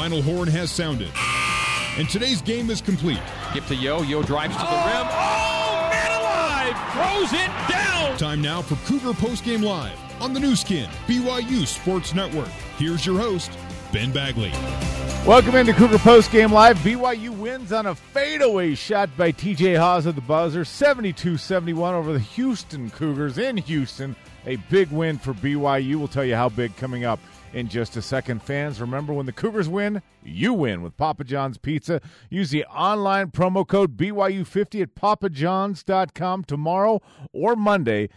final horn has sounded. And today's game is complete. Give to Yo. Yo drives to the oh! rim. Oh, man alive! Throws it down! Time now for Cougar Postgame Live on the Nu Skin, BYU Sports Network. Here's your host, Ben Bagley. Welcome into Cougar Post Game Live. BYU wins on a fadeaway shot by TJ Haws at the buzzer, 72 71 over the Houston Cougars in Houston. A big win for BYU. We'll tell you how big coming up in just a second. Fans, remember when the Cougars win, you win with Papa John's Pizza. Use the online promo code BYU50 at papajohns.com tomorrow or Monday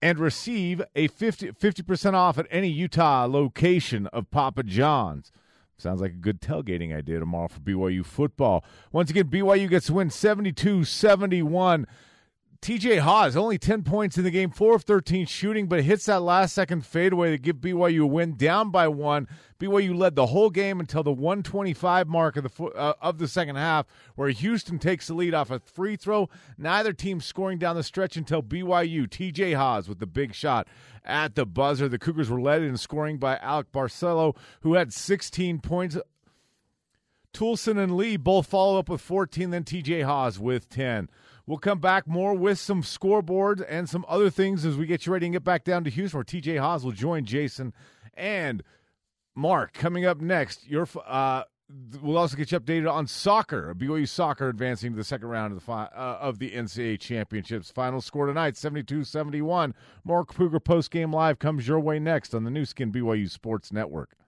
and receive a 50, 50% off at any Utah location of Papa John's. Sounds like a good tailgating idea tomorrow for BYU football. Once again, BYU gets to win 72 71. TJ Haws, only 10 points in the game, 4 of 13 shooting, but hits that last second fadeaway to give BYU a win down by one. BYU led the whole game until the 125 mark of the uh, of the second half, where Houston takes the lead off a free throw. Neither team scoring down the stretch until BYU. TJ Haws with the big shot at the buzzer. The Cougars were led in scoring by Alec Barcello, who had 16 points. Toolson and Lee both follow up with 14, then TJ Haws with 10. We'll come back more with some scoreboards and some other things as we get you ready and get back down to Houston, where TJ Haws will join Jason and Mark. Coming up next, your uh, we'll also get you updated on soccer. BYU soccer advancing to the second round of the fi- uh, of the NCAA championships. Final score tonight: 72-71. More Cougar post game live comes your way next on the Nu Skin BYU Sports Network.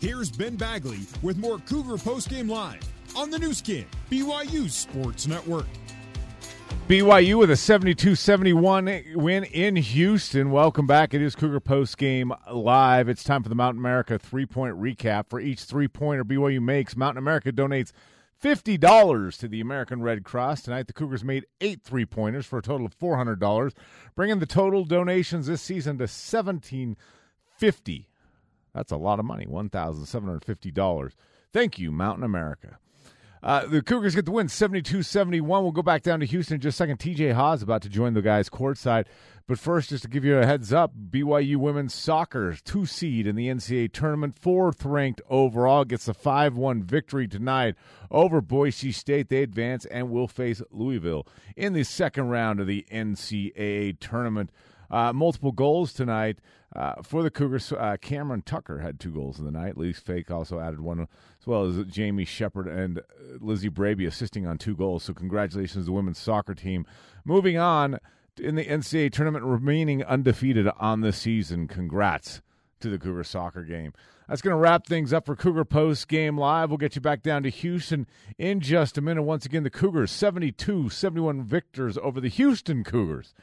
Here's Ben Bagley with more Cougar Postgame Live on the Nu Skin, BYU Sports Network. BYU with a 72 71 win in Houston. Welcome back. It is Cougar Post Game Live. It's time for the Mountain America three point recap. For each three pointer BYU makes, Mountain America donates $50 to the American Red Cross. Tonight, the Cougars made eight three pointers for a total of $400, bringing the total donations this season to 1750 that's a lot of money, $1,750. Thank you, Mountain America. Uh, the Cougars get the win 72 71. We'll go back down to Houston in just a second. TJ Haws about to join the guys courtside. But first, just to give you a heads up, BYU women's soccer, two seed in the NCAA tournament, fourth ranked overall, gets a 5 1 victory tonight over Boise State. They advance and will face Louisville in the second round of the NCAA tournament. Uh, multiple goals tonight uh, for the Cougars. Uh, Cameron Tucker had two goals in the night. Lee Fake also added one, as well as Jamie Shepard and uh, Lizzie Braby assisting on two goals. So congratulations to the women's soccer team. Moving on in the NCAA tournament, remaining undefeated on the season. Congrats to the Cougar soccer game. That's going to wrap things up for Cougar Post Game Live. We'll get you back down to Houston in just a minute. Once again, the Cougars 72 71 victors over the Houston Cougars.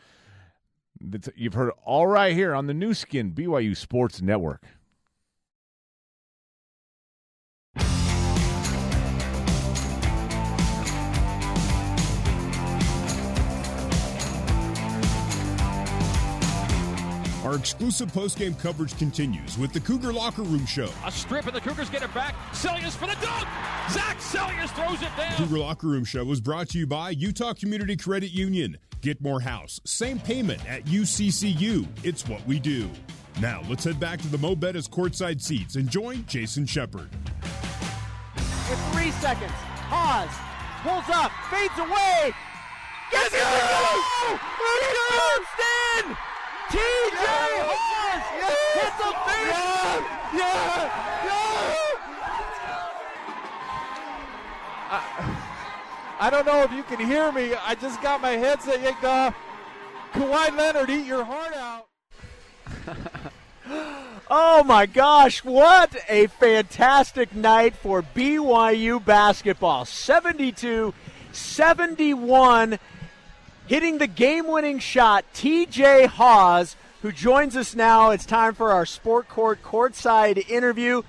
You've heard it all right here on the Nu Skin BYU Sports Network. Our exclusive postgame coverage continues with the Cougar Locker Room Show. A strip and the Cougars get it back. Seljaas for the dunk. Zach Seljaas throws it down. Cougar Locker Room Show was brought to you by Utah Community Credit Union. Get more house, same payment at UCCU. It's what we do. Now let's head back to the Mo' Bettahs courtside seats and join Jason Shepard. With three seconds, pause, pulls up, fades away, gets it to go! Houston! TJ Haws hits a face! Yeah! Yeah! Uh, I don't know if you can hear me. I just got my headset yanked off. Kawhi Leonard, eat your heart out. oh my gosh, what a fantastic night for BYU basketball. 72 71. Hitting the game winning shot, TJ Haws, who joins us now. It's time for our Sport Court courtside interview.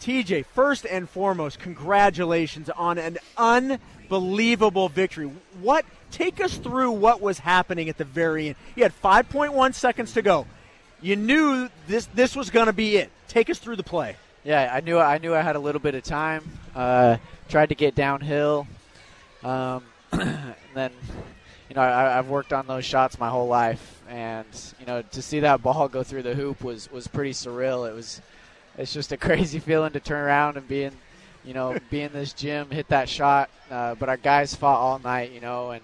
TJ, first and foremost, congratulations on an un Believable victory. What take us through what was happening at the very end? You had 5.1 seconds to go. You knew this this was going to be it. Take us through the play. Yeah, I knew I knew I had a little bit of time. Uh, tried to get downhill. Um, and then you know I, I've worked on those shots my whole life, and you know to see that ball go through the hoop was was pretty surreal. It was it's just a crazy feeling to turn around and be in you know be in this gym, hit that shot. Uh, but our guys fought all night, you know, and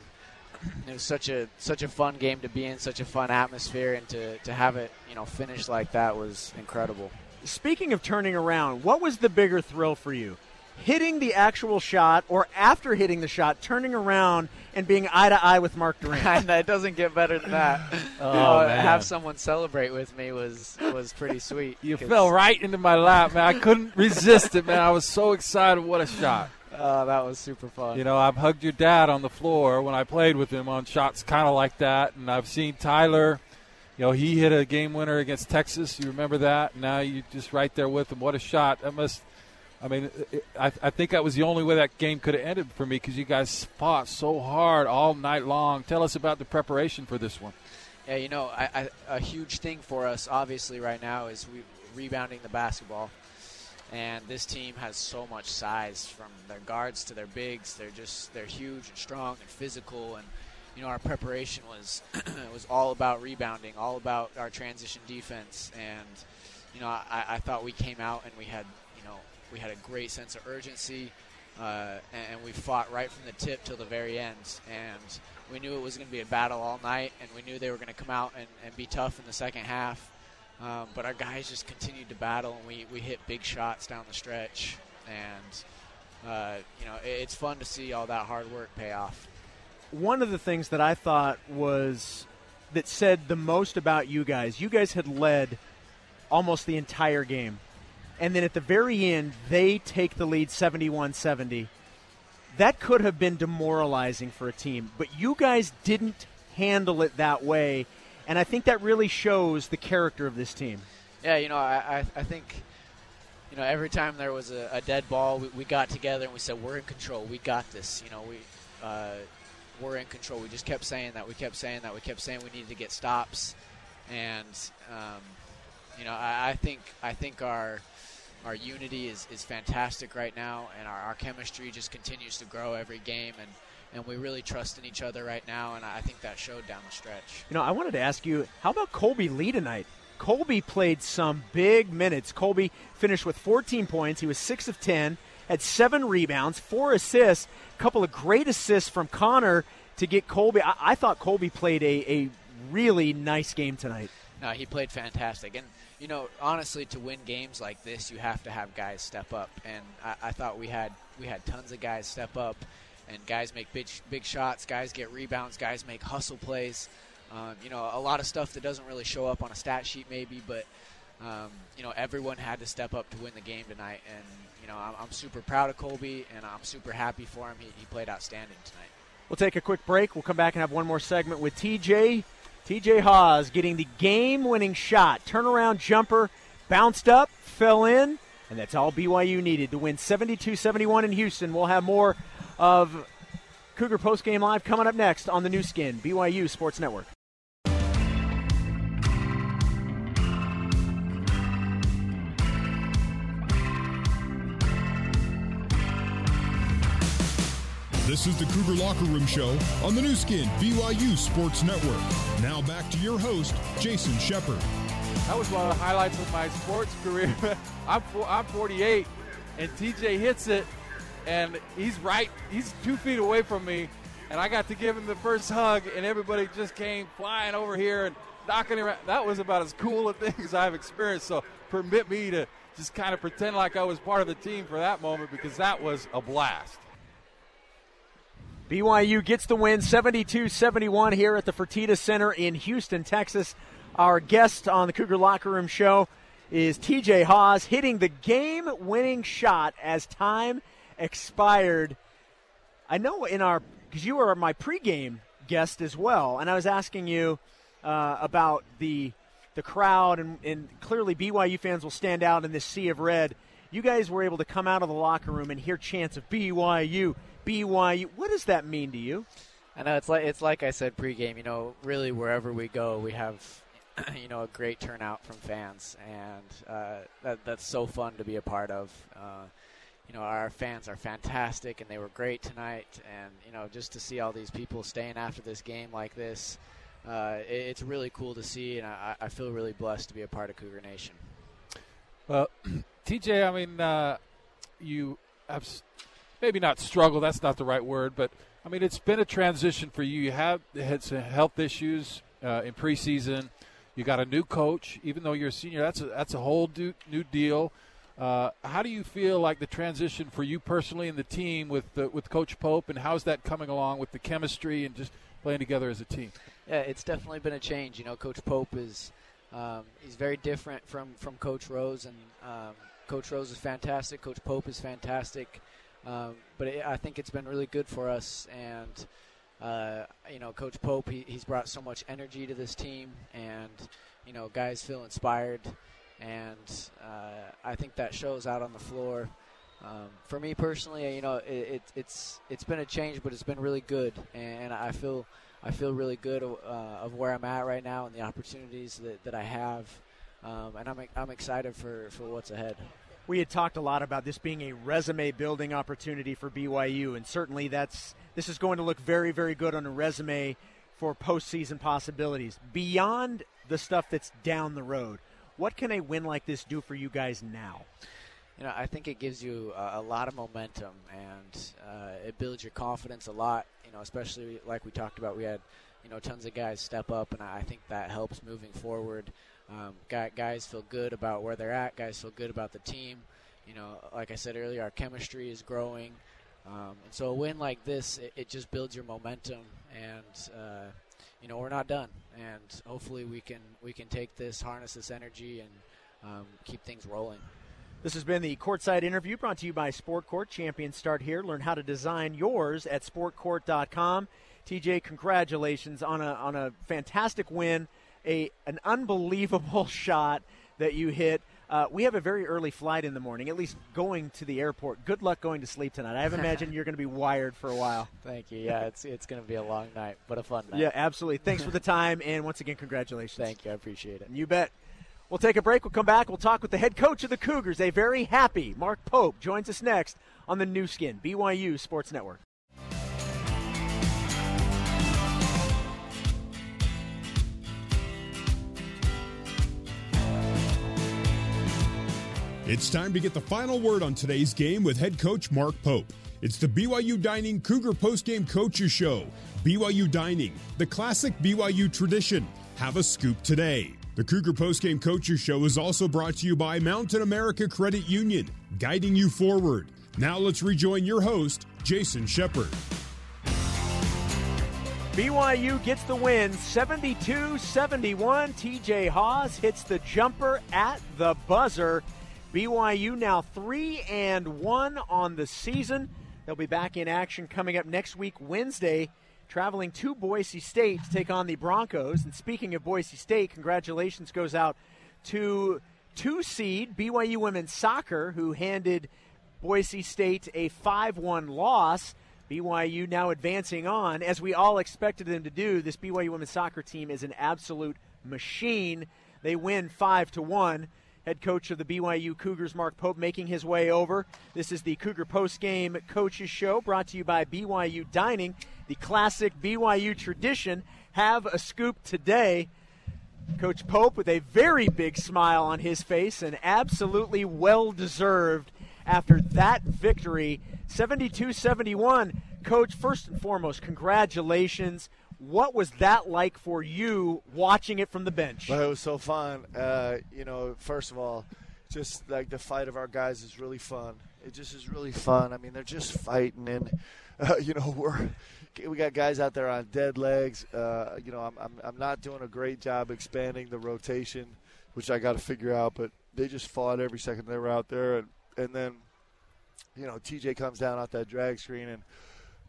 it was such a such a fun game to be in, such a fun atmosphere, and to to have it you know finish like that was incredible. Speaking of turning around, what was the bigger thrill for you? Hitting the actual shot, or after hitting the shot, turning around and being eye to eye with Mark Durrant? it doesn't get better than that. Oh, Uh, man. have someone celebrate with me was was pretty sweet. You 'cause- fell right into my lap, man. I couldn't resist it, man. I was so excited. What a shot. Oh, that was super fun. You know, I've hugged your dad on the floor when I played with him on shots kind of like that, and I've seen Tyler. You know, he hit a game winner against Texas. You remember that? Now you're just right there with him. What a shot! That must. I mean, it, I, I think that was the only way that game could have ended for me because you guys fought so hard all night long. Tell us about the preparation for this one. Yeah, you know, I, I, a huge thing for us, obviously, right now is we rebounding the basketball. And this team has so much size, from their guards to their bigs. They're just they're huge and strong and physical. And you know, our preparation was was all about rebounding, all about our transition defense. And you know, I, I thought we came out and we had you know we had a great sense of urgency. Uh, and, we fought right from the tip till the very end. And we knew it was going to be a battle all night, and we knew they were going to come out and, and be tough in the second half. Um, but our guys just continued to battle, and we, we hit big shots down the stretch. And, uh, you know, it, it's fun to see all that hard work pay off. One of the things that I thought was that said the most about you guys, you guys had led almost the entire game. And then at the very end, they take the lead 71 70. That could have been demoralizing for a team, but you guys didn't handle it that way. And I think that really shows the character of this team. Yeah, you know, I, I, I think, you know, every time there was a, a dead ball, we, we got together and we said, we're in control. We got this. You know, we, uh, we're in control. We just kept saying that. We kept saying that. We kept saying we needed to get stops. And, um, you know, I, I think I think our our unity is, is fantastic right now, and our, our chemistry just continues to grow every game, and, and we really trust in each other right now, and I think that showed down the stretch. You know, I wanted to ask you, how about Kolby Lee tonight? Kolby played some big minutes. Kolby finished with 14 points. He was 6 of 10, had 7 rebounds, 4 assists, a couple of great assists from Connor to get Kolby. I, I thought Kolby played a, a really nice game tonight. No, he played fantastic, and you know, honestly, to win games like this, you have to have guys step up, and I, I thought we had we had tons of guys step up, and guys make big big shots, guys get rebounds, guys make hustle plays. Um, you know, a lot of stuff that doesn't really show up on a stat sheet, maybe, but um, you know, everyone had to step up to win the game tonight, and you know, I'm, I'm super proud of Kolby, and I'm super happy for him. He, he played outstanding tonight. We'll take a quick break. We'll come back and have one more segment with TJ. TJ Haws getting the game winning shot. Turnaround jumper, bounced up, fell in, and that's all BYU needed to win 72 71 in Houston. We'll have more of Cougar Post Game Live coming up next on the Nu Skin, BYU Sports Network. This is the Cougar Locker Room Show on the Nu Skin BYU Sports Network. Now back to your host, Jason Shepard. That was one of the highlights of my sports career. I'm I'm 48, and TJ hits it, and he's right. He's two feet away from me, and I got to give him the first hug, and everybody just came flying over here and knocking. Around. That was about as cool a thing as I've experienced. So permit me to just kind of pretend like I was part of the team for that moment because that was a blast. BYU gets the win 72 71 here at the Fertitta Center in Houston, Texas. Our guest on the Cougar Locker Room show is TJ Haws hitting the game winning shot as time expired. I know in our, because you were my pregame guest as well, and I was asking you uh, about the the crowd, and, and clearly BYU fans will stand out in this sea of red. You guys were able to come out of the locker room and hear chants of BYU, BYU. What does that mean to you? I know it's like it's like I said pregame. You know, really wherever we go, we have you know a great turnout from fans, and uh, that, that's so fun to be a part of. Uh, you know, our fans are fantastic and they were great tonight. And, you know, just to see all these people staying after this game like this, uh, it, it's really cool to see. And I, I feel really blessed to be a part of Cougar Nation. Well, TJ, I mean, uh, you have maybe not struggle. that's not the right word, but I mean, it's been a transition for you. You have had some health issues uh, in preseason. You got a new coach, even though you're a senior. That's a, that's a whole new, new deal. Uh, how do you feel like the transition for you personally and the team with the, with Coach Pope, and how's that coming along with the chemistry and just playing together as a team? Yeah, it's definitely been a change. You know, Coach Pope is um, he's very different from from Coach Rose, and um, Coach Rose is fantastic. Coach Pope is fantastic. Um, but it, I think it's been really good for us, and uh, you know, Coach Pope he, he's brought so much energy to this team, and you know, guys feel inspired and uh, I think that shows out on the floor. Um, for me personally, you know, it, it, it's it's been a change, but it's been really good, and I feel I feel really good uh, of where I'm at right now and the opportunities that, that I have, um, and I'm I'm excited for, for what's ahead. We had talked a lot about this being a resume building opportunity for BYU, and certainly that's this is going to look very very good on a resume for postseason possibilities beyond the stuff that's down the road. What can a win like this do for you guys now? You know, I think it gives you a, lot of momentum and uh, it builds your confidence a lot. You know, especially like we talked about, we had you know tons of guys step up, and I think that helps moving forward. Um, guys feel good about where they're at. Guys feel good about the team. You know, like I said earlier, our chemistry is growing. Um, and so a win like this, it, it just builds your momentum, and uh, you know we're not done, and hopefully we can we can take this, harness this energy, and um, keep things rolling. This has been the Courtside interview brought to you by Sport Court. Champions start here. Learn how to design yours at sportcourt.com. TJ, congratulations on a on a fantastic win, a an unbelievable shot that you hit. Uh, we have a very early flight in the morning, at least going to the airport. Good luck going to sleep tonight. I have imagined you're going to be wired for a while. Thank you. Yeah, it's it's going to be a long night, but a fun night. Yeah, absolutely. Thanks for the time, and once again, congratulations. Thank you. I appreciate it. You bet. We'll take a break. We'll come back. We'll talk with the head coach of the Cougars, a very happy Mark Pope, joins us next on the Nu Skin, BYU Sports Network. It's time to get the final word on today's game with head coach Mark Pope. It's the BYU Dining Cougar Postgame Coaches Show. BYU Dining, the classic BYU tradition. Have a scoop today. The Cougar Postgame Coaches Show is also brought to you by Mountain America Credit Union, guiding you forward. Now let's rejoin your host, Jason Shepard. BYU gets the win 72 71. TJ Haws hits the jumper at the buzzer. BYU now three and one on the season. They'll be back in action coming up next week, Wednesday, traveling to Boise State to take on the Broncos. And speaking of Boise State, congratulations goes out to two seed BYU women's soccer, who handed Boise State a 5 1 loss. BYU now advancing on, as we all expected them to do. This BYU women's soccer team is an absolute machine. They win 5 to 1 head coach of the BYU Cougars, Mark Pope, making his way over. This is the Cougar Post Game Coaches Show brought to you by BYU Dining, the classic BYU tradition. Have a scoop today. Coach Pope with a very big smile on his face and absolutely well deserved after that victory 72 71. Coach, first and foremost, congratulations. What was that like for you watching it from the bench? Well, it was so fun. Uh, you know, first of all, just like the fight of our guys is really fun. It just is really fun. I mean, they're just fighting, and uh, you know, we're we got guys out there on dead legs. Uh, you know, I'm, I'm I'm not doing a great job expanding the rotation, which I got to figure out. But they just fought every second they were out there, and and then, you know, TJ comes down off that drag screen and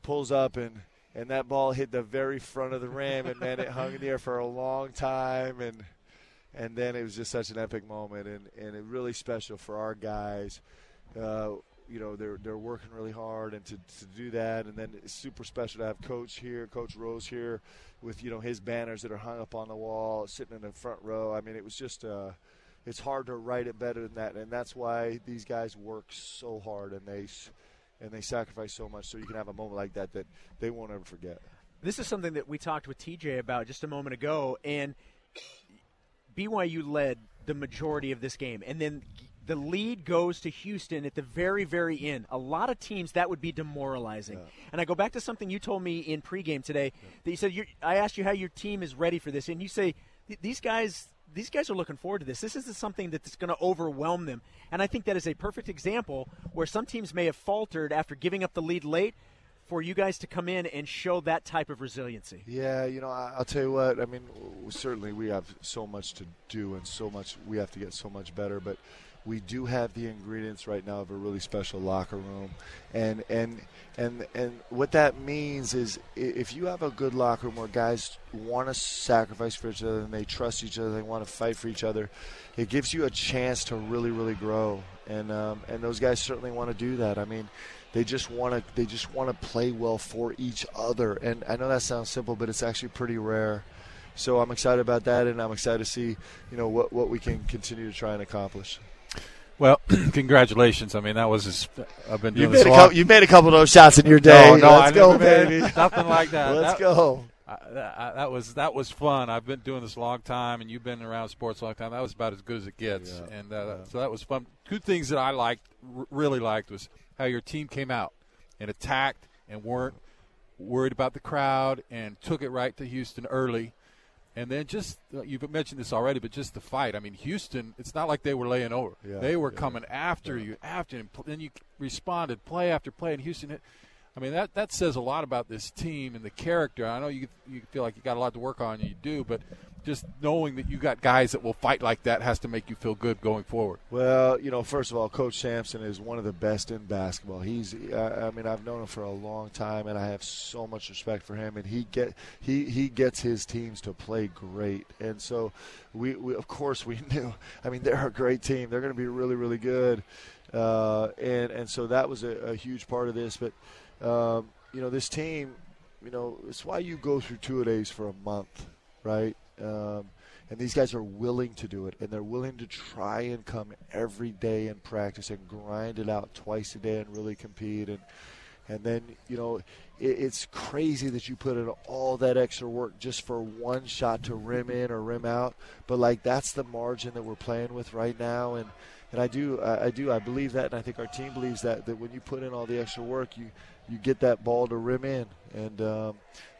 pulls up and and that ball hit the very front of the rim, and man, it hung there for a long time, and and then it was just such an epic moment, and and it really special for our guys. Uh, you know, they're they're working really hard, and to, to do that, and then it's super special to have Coach here, Coach Rose here, with you know his banners that are hung up on the wall, sitting in the front row. I mean, it was just. Uh, it's hard to write it better than that, and that's why these guys work so hard and they and they sacrifice so much so you can have a moment like that that they won't ever forget. This is something that we talked with TJ about just a moment ago, and BYU led the majority of this game, and then the lead goes to Houston at the very, very end. A lot of teams that would be demoralizing. Yeah. And I go back to something you told me in pregame today. Yeah. That you said I asked you how your team is ready for this, and you say these guys these guys are looking forward to this. This isn't something that's going to overwhelm them. And I think that is a perfect example where some teams may have faltered after giving up the lead late for you guys to come in and show that type of resiliency. Yeah, you know, I'll tell you what. I mean, certainly we have so much to do and so much we have to get so much better, but we do have the ingredients right now of a really special locker room, and and and and what that means is if you have a good locker room where guys want to sacrifice for each other and they trust each other, they want to fight for each other, it gives you a chance to really really grow, and um, and those guys certainly want to do that. I mean. They just want to. They just want to play well for each other, and I know that sounds simple, but it's actually pretty rare. So I'm excited about that, and I'm excited to see, you know, what what we can continue to try and accomplish. Well, congratulations. I mean, that was just, I've been doing you made, a couple, you made a couple of those shots in your day. No, no, Let's I go, baby. Nothing like that. Let's that, go. I, that, that, was that was fun. I've been doing this a long time, and you've been around sports a long time. That was about as good as it gets, yeah. and uh, yeah. so that was fun. Two things that I liked, r- really liked, was how your team came out and attacked and weren't worried about the crowd and took it right to Houston early and then just uh, you've mentioned this already, but just the fight. I mean, Houston. It's not like they were laying over. Yeah, they were yeah, coming after yeah. you, after, and then you responded play after play. And Houston hit. I mean, that that says a lot about this team and the character. I know you you feel like you got a lot to work on, and you do, but just knowing that you got guys that will fight like that has to make you feel good going forward. Well, you know, first of all, Coach Sampson is one of the best in basketball. He's, I mean, I've known him for a long time, and I have so much respect for him. And he get he he gets his teams to play great, and so we, we of course we knew. I mean, they're a great team. They're going to be really really good, uh, and and so that was a, a huge part of this. But um, you know, this team, you know, it's why you go through two days for a month, right? Um, and these guys are willing to do it, and they're willing to try and come every day and practice and grind it out twice a day and really compete. And and then you know it's crazy that you put in all that extra work just for one shot to rim in or rim out. But like that's the margin that we're playing with right now, and and I do I, I do I believe that, and I think our team believes that that when you put in all the extra work, you you get that ball to rim in, and um,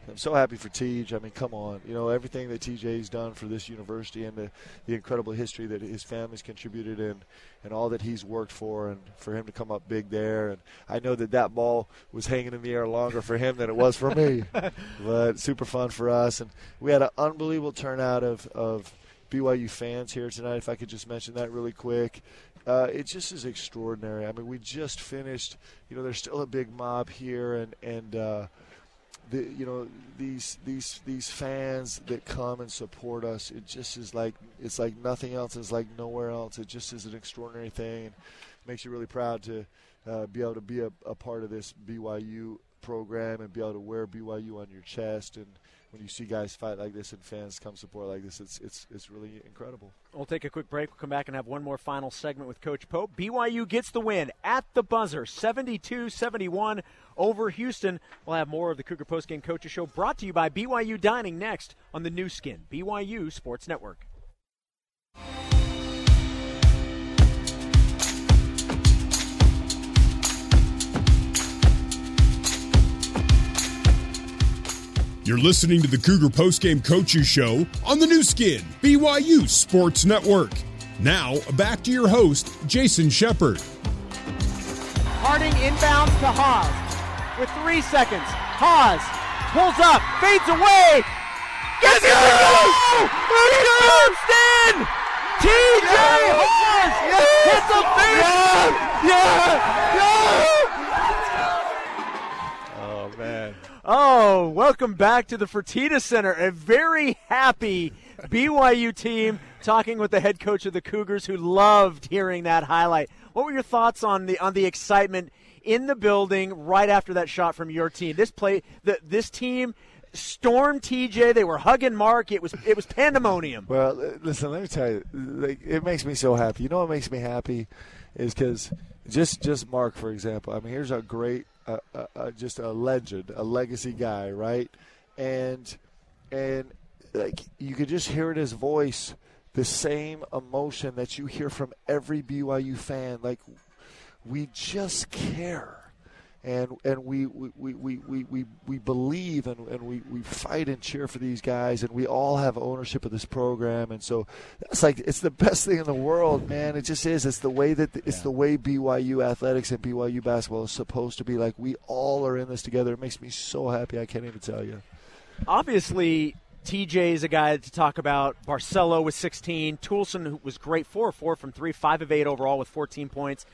I'm so happy for Tej. I mean, come on, you know everything that TJ's done for this university and the, the incredible history that his family's contributed and and all that he's worked for, and for him to come up big there. And I know that that ball was hanging in the air longer for him than it was for me, but super fun for us. And we had an unbelievable turnout of of BYU fans here tonight. If I could just mention that really quick, uh, it just is extraordinary. I mean, we just finished. You know, there's still a big mob here, and and uh, the you know these these these fans that come and support us. It just is like it's like nothing else. It's like nowhere else. It just is an extraordinary thing, and makes you really proud to uh, be able to be a, a part of this BYU program and be able to wear BYU on your chest and when you see guys fight like this and fans come support like this, it's it's it's really incredible. We'll take a quick break. We'll come back and have one more final segment with Coach Pope. BYU gets the win at the buzzer, 72-71 over Houston. We'll have more of the Cougar Postgame Coaches Show brought to you by BYU Dining next on the Nu Skin, BYU Sports Network. You're listening to the Cougar Postgame Coaches Show on the Nu Skin, BYU Sports Network. Now, back to your host, Jason Shepard. Harding inbounds to Haws with three seconds. Haws pulls up, fades away. Gets it! Houston! TJ Haws hits a face! Yeah! Yeah! Oh, welcome back to the Fertitta Center. A very happy BYU team talking with the head coach of the Cougars who loved hearing that highlight. What were your thoughts on the on the excitement in the building right after that shot from your team? This play the, this team stormed TJ. They were hugging Mark. It was it was pandemonium. Well, listen, let me tell you, like, it makes me so happy. You know what makes me happy is because just just Mark, for example. I mean, here's a great, uh, uh, just a legend, a legacy guy, right? And and like you could just hear in his voice the same emotion that you hear from every BYU fan. Like we just care. And, and we, we, we, we, we, we believe and, and we, we fight and cheer for these guys and we all have ownership of this program. And so it's like it's the best thing in the world man. It just is. It's the way that it's the way BYU athletics and BYU basketball is supposed to be. Like we all are in this together. It makes me so happy. I can't even tell you. Obviously, TJ is a guy to talk about. Barcello was 16. Toolson was great, 4 4 from 3, 5 of 8 overall with 14 points.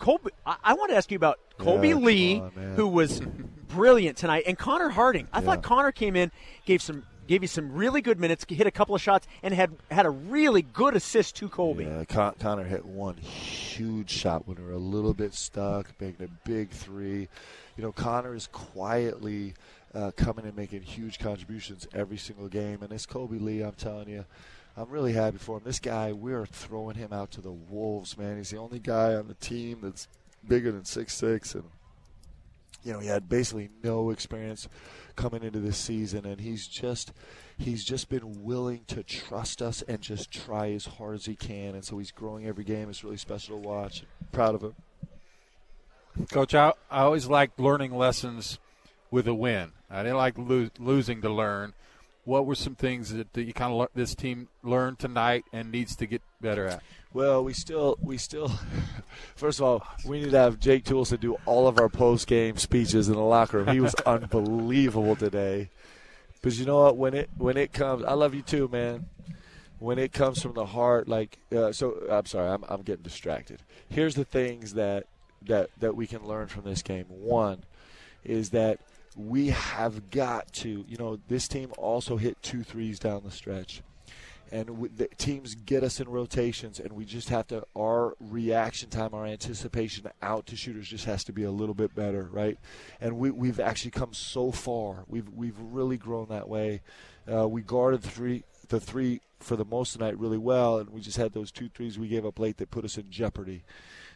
Kolby, I, I want to ask you about Kolby Yeah, Lee, on, who was brilliant tonight, and Connor Harding. I Yeah. thought Connor came in, gave some. Gave you some really good minutes, hit a couple of shots, and had had a really good assist to Kolby. Yeah, Con- Connor hit one huge shot when we were a little bit stuck, making a big three. You know, Connor is quietly uh, coming and making huge contributions every single game. And it's Kolby Lee, I'm telling you, I'm really happy for him. This guy, we're throwing him out to the wolves, man. He's the only guy on the team that's bigger than six six, and you know he had basically no experience coming into this season, and he's just he's just been willing to trust us and just try as hard as he can, and so he's growing every game. It's really special to watch. Proud of him. Coach, I, I always liked learning lessons with a win. I didn't like lo- losing to learn. What were some things that, that you kind of le- this team learned tonight and needs to get better at? Well, we still, we still. First of all, we need to have Jake Toolson do all of our post game speeches in the locker room. He was unbelievable today. But you know what? When it when it comes, I love you too, man. When it comes from the heart, like uh, so. I'm sorry, I'm I'm getting distracted. Here's the things that that that we can learn from this game. One is that we have got to, you know, this team also hit two threes down the stretch and we, the teams get us in rotations, and we just have to our reaction time, our anticipation out to shooters just has to be a little bit better, right? And we, we've actually come so far. We've we've really grown that way. Uh, we guarded three the three for the most tonight really well, and we just had those two threes we gave up late that put us in jeopardy.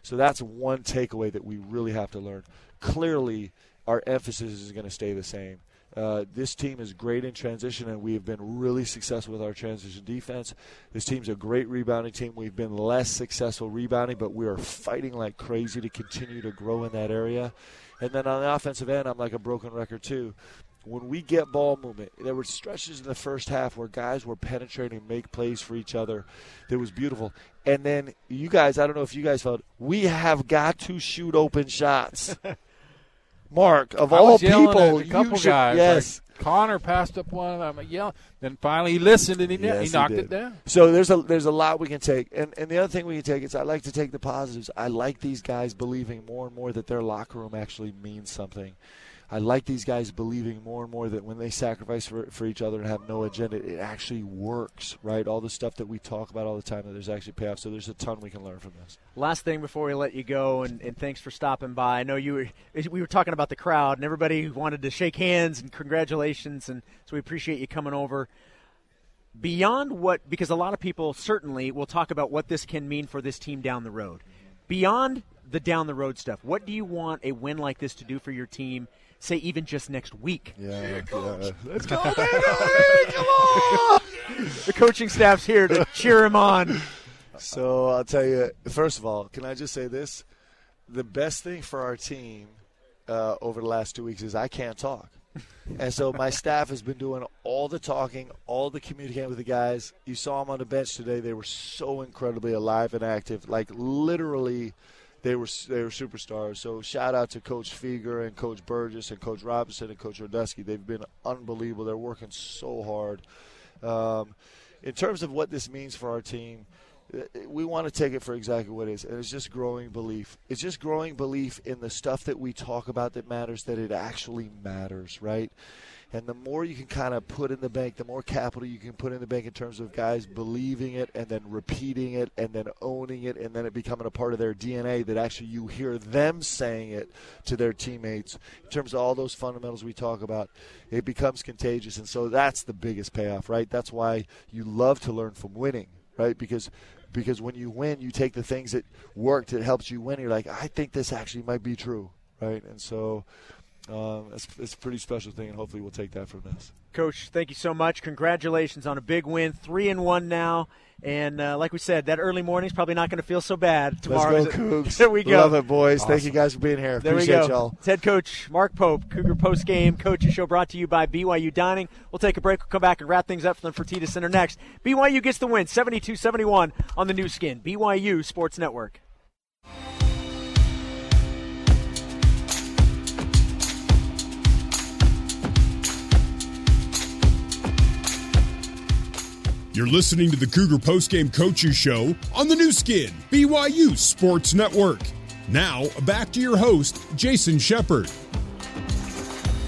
So that's one takeaway that we really have to learn. Clearly, our emphasis is going to stay the same. Uh, this team is great in transition, and we have been really successful with our transition defense. This team's a great rebounding team. We've been less successful rebounding, but we are fighting like crazy to continue to grow in that area. And then on the offensive end, I'm like a broken record too. When we get ball movement, there were stretches in the first half where guys were penetrating, make plays for each other. That was beautiful. And then you guys, I don't know if you guys felt, we have got to shoot open shots. Mark, of all people, at a couple you should, guys. yes. like Connor passed up one. I'm yelling. Then finally he listened and he, Yes, he he knocked did. it down. So there's a there's a lot we can take, and and the other thing we can take is I like to take the positives. I like these guys believing more and more that their locker room actually means something. I like these guys believing more and more that when they sacrifice for, for each other and have no agenda, it actually works, right? All the stuff that we talk about all the time, that there's actually payoff. So there's a ton we can learn from this. Last thing before we let you go, and, and thanks for stopping by. I know you were we were talking about the crowd, and everybody wanted to shake hands and congratulations, and so we appreciate you coming over. Beyond what, because a lot of people certainly will talk about what this can mean for this team down the road. Beyond the down the road stuff, what do you want a win like this to do for your team? Say even just next week. Yeah, yeah. Let's go, baby! Come on! The coaching staff's here to cheer him on. So I'll tell you. First of all, can I just say this? The best thing for our team uh, over the last two weeks is I can't talk, and so my staff has been doing all the talking, all the communicating with the guys. You saw them on the bench today; they were so incredibly alive and active. Like literally, they were they were superstars. So shout out to Coach Fueger and Coach Burgess and Coach Robinson and Coach Rodesky. They've been unbelievable. They're working so hard. Um, in terms of what this means for our team, uh, we want to take it for exactly what it is, and it's just growing belief. It's just growing belief in the stuff that we talk about that matters, that it actually matters, right? And the more you can kind of put in the bank, the more capital you can put in the bank in terms of guys believing it and then repeating it and then owning it and then it becoming a part of their DNA that actually you hear them saying it to their teammates. In terms of all those fundamentals we talk about, it becomes contagious. And so that's the biggest payoff, right? That's why you love to learn from winning, right? Because because when you win, you take the things that worked, it helps you win. You're like, I think this actually might be true, right? And so um, it's, it's a pretty special thing, and hopefully we'll take that from this. Coach, thank you so much. Congratulations on a big win, three and one now. And uh, like we said, that early morning is probably not going to feel so bad tomorrow. Let's go, Cougs. There we go. Love it, boys. Awesome. Thank you guys for being here. There Appreciate we go. y'all. It's head coach Mark Pope, Cougar Post Game Coaches Show brought to you by BYU Dining. We'll take a break. We'll come back and wrap things up for the Fertitta Center next. BYU gets the win, 72 71 on the Nu Skin, BYU Sports Network. You're listening to the Cougar Postgame Coaches Show on the Nu Skin, BYU Sports Network. Now, back to your host, Jason Shepard.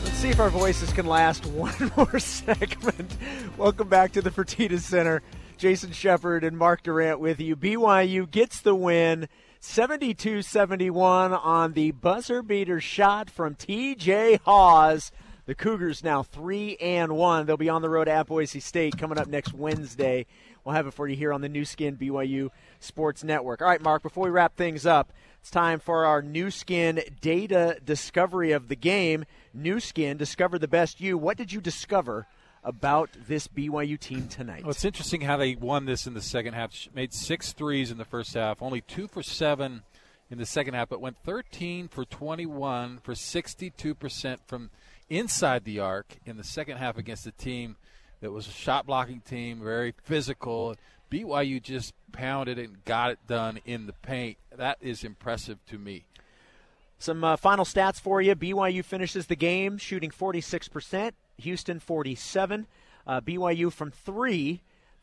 Let's see if our voices can last one more segment. Welcome back to the Fertitta Center. Jason Shepard and Mark Durrant with you. BYU gets the win 72 71 on the buzzer beater shot from TJ Haws. The Cougars now three and one. They'll be on the road at Boise State coming up next Wednesday. We'll have it for you here on the Nu Skin BYU Sports Network. All right, Mark. Before we wrap things up, it's time for our Nu Skin data discovery of the game. Nu Skin, discover the best you. What did you discover? About this BYU team tonight. Well, it's interesting how they won this in the second half. Made six threes in the first half, only two for seven in the second half, but went 13 for 21 for 62% from inside the arc in the second half against a team that was a shot blocking team, very physical. BYU just pounded and got it done in the paint. That is impressive to me. Some uh, final stats for you. BYU finishes the game shooting 46%, Houston 47. Uh, BYU from three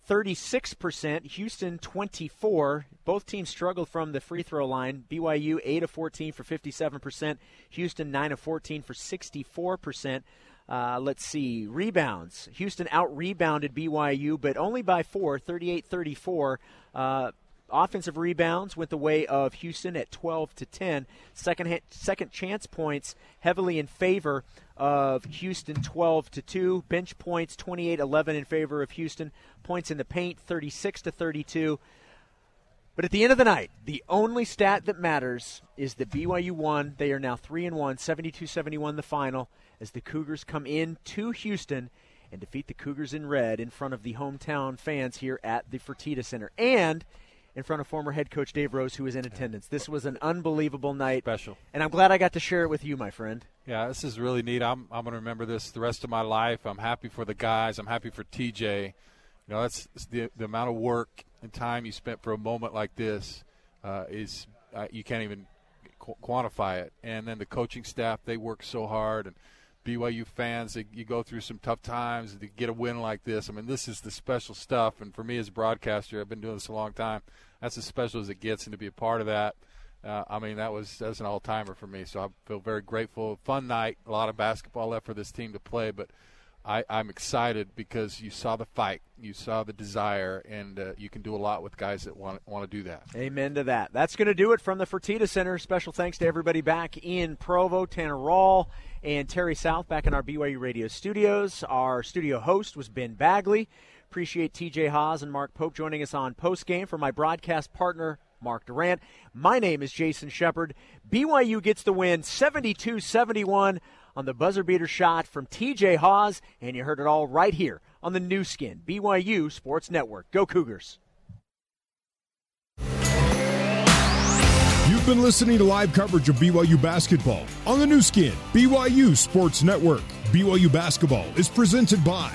36%, Houston 24. Both teams struggled from the free throw line. BYU 8 of 14 for 57%, Houston 9 of 14 for 64%. Uh, let's see, rebounds. Houston out rebounded BYU, but only by four, 38 34. Uh, offensive rebounds went the way of Houston at 12 to 10. Second, second chance points heavily in favor of Houston 12 to 2. Bench points 28-11 in favor of Houston. Points in the paint 36 to 32. But at the end of the night, the only stat that matters is that BYU won. They are now 3 and 1, 72-71 the final as the Cougars come in to Houston and defeat the Cougars in red in front of the hometown fans here at the Fertitta Center. And in front of former head coach Dave Rose, who was in attendance. This was an unbelievable night. Special. And I'm glad I got to share it with you, my friend. Yeah, this is really neat. I'm, I'm going to remember this the rest of my life. I'm happy for the guys. I'm happy for TJ. You know, that's the, the amount of work and time you spent for a moment like this uh, is uh, you can't even qu- quantify it. And then the coaching staff, they work so hard. And BYU fans, they, you go through some tough times to get a win like this. I mean, this is the special stuff. And for me as a broadcaster, I've been doing this a long time. That's as special as it gets, and to be a part of that, uh, I mean, that was that's an all timer for me. So I feel very grateful. Fun night, a lot of basketball left for this team to play, but I, am excited because you saw the fight, you saw the desire, and uh, you can do a lot with guys that want want to do that. Amen to that. That's going to do it from the Fertitta Center. Special thanks to everybody back in Provo, Tanner Rawl and Terry South back in our BYU Radio studios. Our studio host was Ben Bagley. Appreciate TJ Haws and Mark Pope joining us on post game for my broadcast partner Mark Durrant. My name is Jason Shepard. BYU gets the win 72 71 on the buzzer beater shot from TJ Haws, and you heard it all right here on the Nu Skin, BYU Sports Network. Go Cougars. You've been listening to live coverage of BYU basketball on the Nu Skin, BYU Sports Network. BYU basketball is presented by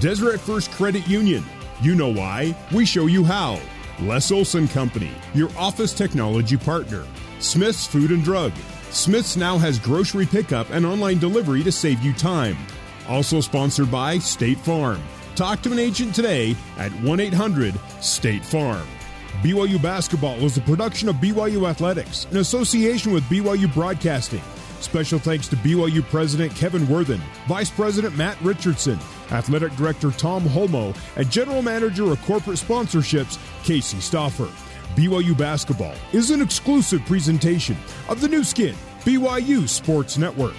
Deseret First Credit Union. You know why, we show you how. Les Olson Company, your office technology partner. Smith's Food and Drug. Smith's now has grocery pickup and online delivery to save you time. Also sponsored by State Farm. Talk to an agent today at 1 800 State Farm. BYU Basketball is a production of BYU Athletics in association with BYU Broadcasting. Special thanks to BYU President Kevin Worthen, Vice President Matt Richardson, Athletic Director Tom Holmoe, and General Manager of Corporate Sponsorships Casey Stoffer. BYU Basketball is an exclusive presentation of the Nu Skin, BYU Sports Network.